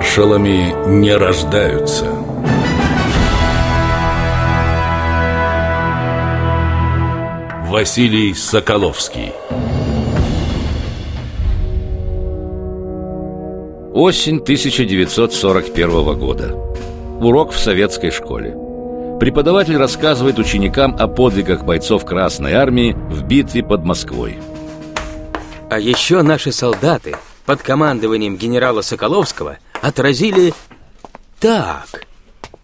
Маршалами не рождаются. Василий Соколовский Осень 1941 года. Урок в советской школе. Преподаватель рассказывает ученикам о подвигах бойцов Красной Армии в битве под Москвой. А еще наши солдаты под командованием генерала Соколовского отразили... Так,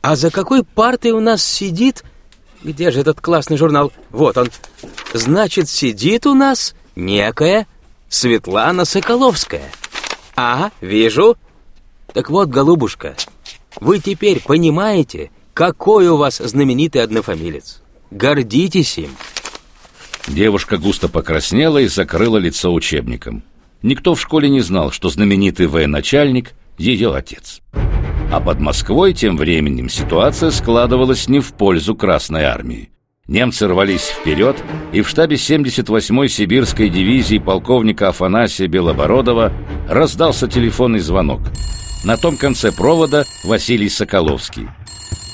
а за какой партой у нас сидит... Где же этот классный журнал? Вот он. Значит, сидит у нас некая Светлана Соколовская. А, вижу. Так вот, голубушка, вы теперь понимаете, какой у вас знаменитый однофамилец. Гордитесь им. Девушка густо покраснела и закрыла лицо учебником. Никто в школе не знал, что знаменитый военачальник – ее отец. А под Москвой тем временем ситуация складывалась не в пользу Красной Армии. Немцы рвались вперед, и в штабе 78-й сибирской дивизии полковника Афанасия Белобородова раздался телефонный звонок. На том конце провода Василий Соколовский.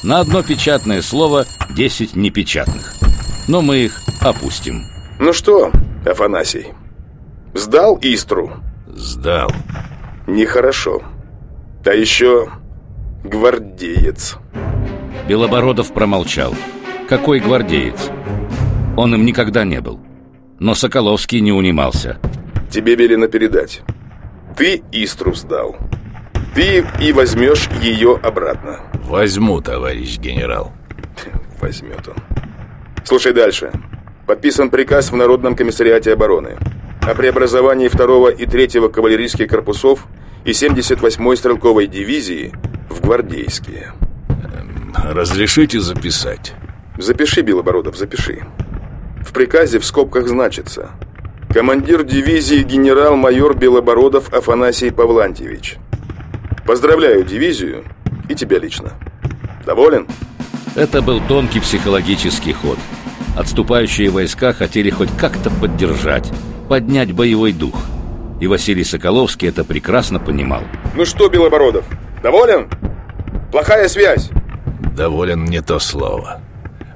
На одно печатное слово 10 непечатных. Но мы их опустим. Ну что, Афанасий, сдал Истру? Сдал. Нехорошо. Да еще гвардеец. Белобородов промолчал. Какой гвардеец? Он им никогда не был. Но Соколовский не унимался. Тебе велено передать. Ты Истру сдал. Ты и возьмешь ее обратно. Возьму, товарищ генерал. Возьмет он. Слушай дальше. Подписан приказ в Народном комиссариате обороны о преобразовании 2 и 3 кавалерийских корпусов и 78-й стрелковой дивизии в гвардейские. Разрешите записать? Запиши, Белобородов, запиши. В приказе в скобках значится Командир дивизии генерал-майор Белобородов Афанасий Павлантьевич. Поздравляю дивизию и тебя лично. Доволен? Это был тонкий психологический ход. Отступающие войска хотели хоть как-то поддержать, поднять боевой дух. И Василий Соколовский это прекрасно понимал. Ну что, Белобородов, доволен? Плохая связь. Доволен не то слово.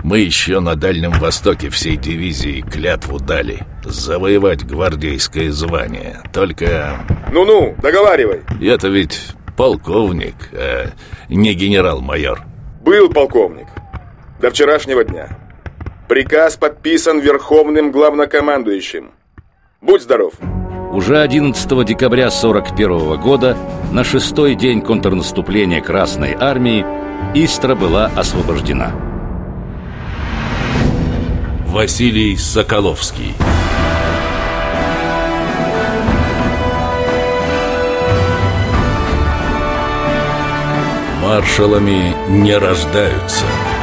Мы еще на Дальнем Востоке всей дивизии клятву дали завоевать гвардейское звание. Только... Ну-ну, договаривай. Это ведь полковник, а не генерал-майор. Был полковник. До вчерашнего дня. Приказ подписан Верховным Главнокомандующим. Будь здоров. Уже 11 декабря 41 года, на шестой день контрнаступления Красной Армии, Истра была освобождена. Василий Соколовский Маршалами не рождаются –